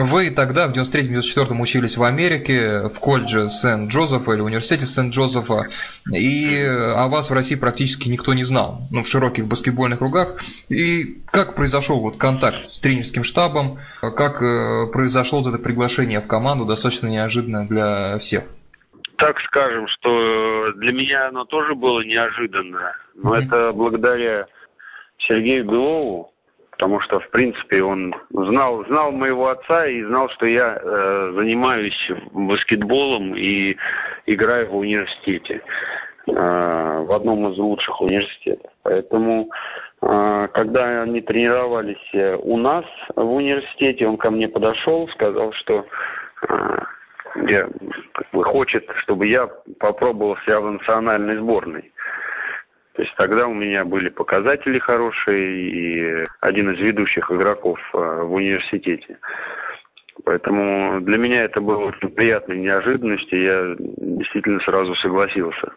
Вы тогда, в 93-94 учились в Америке, в колледже Сент-Джозефа или университете Сент-Джозефа, и о вас в России практически никто не знал, ну, в широких баскетбольных кругах. И как произошел вот контакт с тренерским штабом, как э, произошло вот это приглашение в команду, достаточно неожиданно для всех? Так скажем, что для меня оно тоже было неожиданно, но mm-hmm. это благодаря Сергею Белову, потому что, в принципе, он знал, знал моего отца и знал, что я э, занимаюсь баскетболом и играю в университете, э, в одном из лучших университетов. Поэтому, э, когда они тренировались э, у нас в университете, он ко мне подошел, сказал, что э, я, как бы, хочет, чтобы я попробовал себя в национальной сборной. То есть тогда у меня были показатели хорошие и один из ведущих игроков э, в университете. Поэтому для меня это было приятной неожиданностью, я действительно сразу согласился.